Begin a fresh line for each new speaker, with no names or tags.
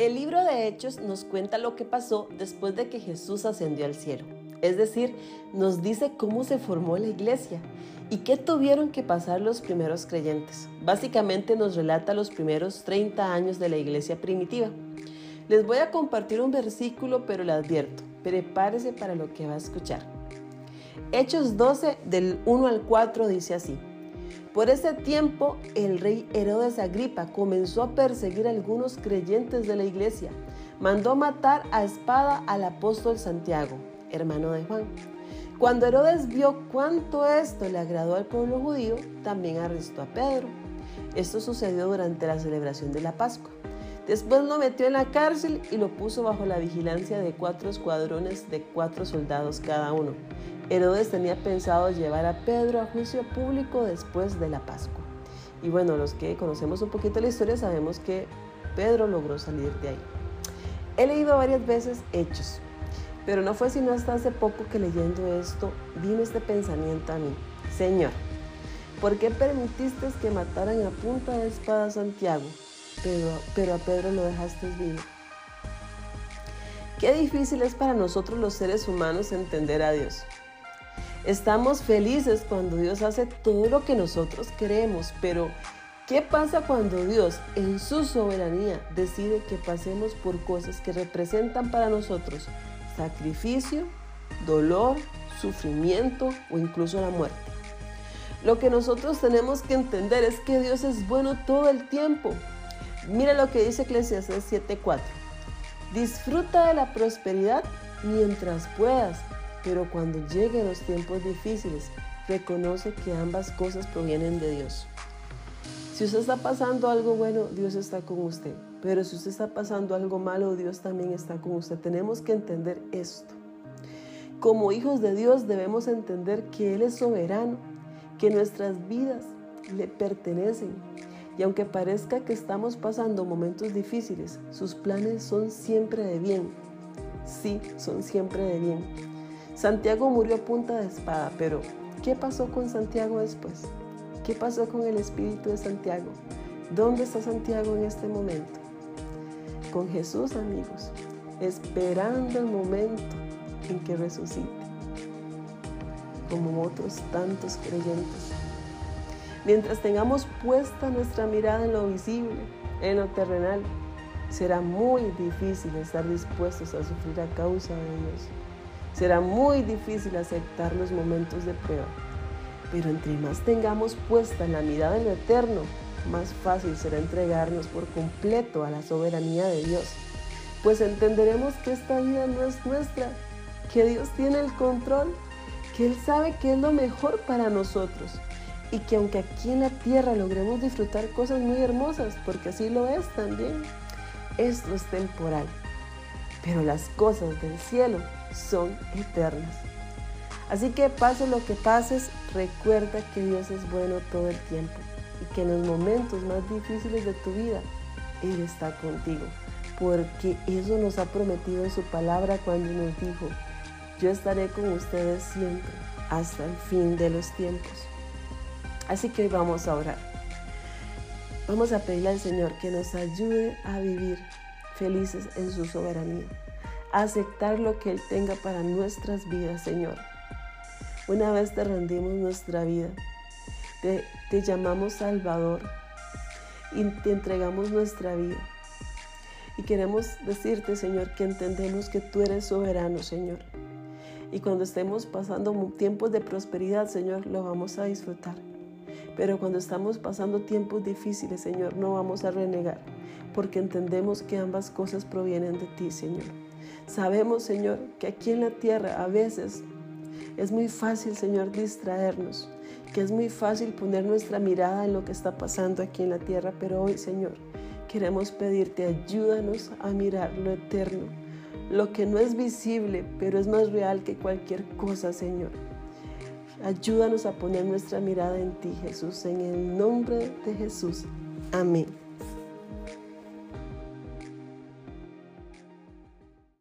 El libro de Hechos nos cuenta lo que pasó después de que Jesús ascendió al cielo. Es decir, nos dice cómo se formó la iglesia y qué tuvieron que pasar los primeros creyentes. Básicamente nos relata los primeros 30 años de la iglesia primitiva. Les voy a compartir un versículo, pero le advierto, prepárese para lo que va a escuchar. Hechos 12 del 1 al 4 dice así. Por ese tiempo, el rey Herodes Agripa comenzó a perseguir a algunos creyentes de la iglesia. Mandó matar a espada al apóstol Santiago, hermano de Juan. Cuando Herodes vio cuánto esto le agradó al pueblo judío, también arrestó a Pedro. Esto sucedió durante la celebración de la Pascua. Después lo metió en la cárcel y lo puso bajo la vigilancia de cuatro escuadrones de cuatro soldados cada uno. Herodes tenía pensado llevar a Pedro a juicio público después de la Pascua. Y bueno, los que conocemos un poquito la historia sabemos que Pedro logró salir de ahí. He leído varias veces Hechos, pero no fue sino hasta hace poco que leyendo esto vino este pensamiento a mí. Señor, ¿por qué permitiste que mataran a punta de espada a Santiago, pero, pero a Pedro lo dejaste vivo? Qué difícil es para nosotros los seres humanos entender a Dios. Estamos felices cuando Dios hace todo lo que nosotros queremos, pero ¿qué pasa cuando Dios en su soberanía decide que pasemos por cosas que representan para nosotros sacrificio, dolor, sufrimiento o incluso la muerte? Lo que nosotros tenemos que entender es que Dios es bueno todo el tiempo. Mira lo que dice Eclesiastes 7:4. Disfruta de la prosperidad mientras puedas pero cuando lleguen los tiempos difíciles, reconoce que ambas cosas provienen de Dios. Si usted está pasando algo bueno, Dios está con usted. Pero si usted está pasando algo malo, Dios también está con usted. Tenemos que entender esto. Como hijos de Dios debemos entender que Él es soberano, que nuestras vidas le pertenecen. Y aunque parezca que estamos pasando momentos difíciles, sus planes son siempre de bien. Sí, son siempre de bien. Santiago murió a punta de espada, pero ¿qué pasó con Santiago después? ¿Qué pasó con el espíritu de Santiago? ¿Dónde está Santiago en este momento? Con Jesús, amigos, esperando el momento en que resucite, como otros tantos creyentes. Mientras tengamos puesta nuestra mirada en lo visible, en lo terrenal, será muy difícil estar dispuestos a sufrir a causa de Dios. Será muy difícil aceptar los momentos de prueba, pero entre más tengamos puesta la mirada en lo eterno, más fácil será entregarnos por completo a la soberanía de Dios, pues entenderemos que esta vida no es nuestra, que Dios tiene el control, que Él sabe que es lo mejor para nosotros y que aunque aquí en la tierra logremos disfrutar cosas muy hermosas, porque así lo es también, esto es temporal, pero las cosas del cielo son eternas. Así que pase lo que pases, recuerda que Dios es bueno todo el tiempo y que en los momentos más difíciles de tu vida, Él está contigo. Porque eso nos ha prometido en su palabra cuando nos dijo, yo estaré con ustedes siempre hasta el fin de los tiempos. Así que hoy vamos a orar. Vamos a pedirle al Señor que nos ayude a vivir felices en su soberanía aceptar lo que Él tenga para nuestras vidas, Señor. Una vez te rendimos nuestra vida, te, llamamos Salvador y te entregamos nuestra vida. Y queremos decirte, Señor, que entendemos que tú eres soberano, Señor. Y cuando estemos pasando tiempos de prosperidad, Señor, lo vamos a disfrutar. Pero cuando estamos pasando tiempos difíciles, Señor, no vamos a renegar, porque entendemos que ambas cosas provienen de ti, Señor. Sabemos, Señor, que aquí en la tierra a veces es muy fácil, Señor, distraernos, que es muy fácil poner nuestra mirada en lo que está pasando aquí en la tierra, pero hoy, Señor, queremos pedirte, ayúdanos a mirar lo eterno, lo que no es visible, pero es más real que cualquier cosa, Señor. Ayúdanos a poner nuestra mirada en ti, Jesús, en el nombre de Jesús. Amén.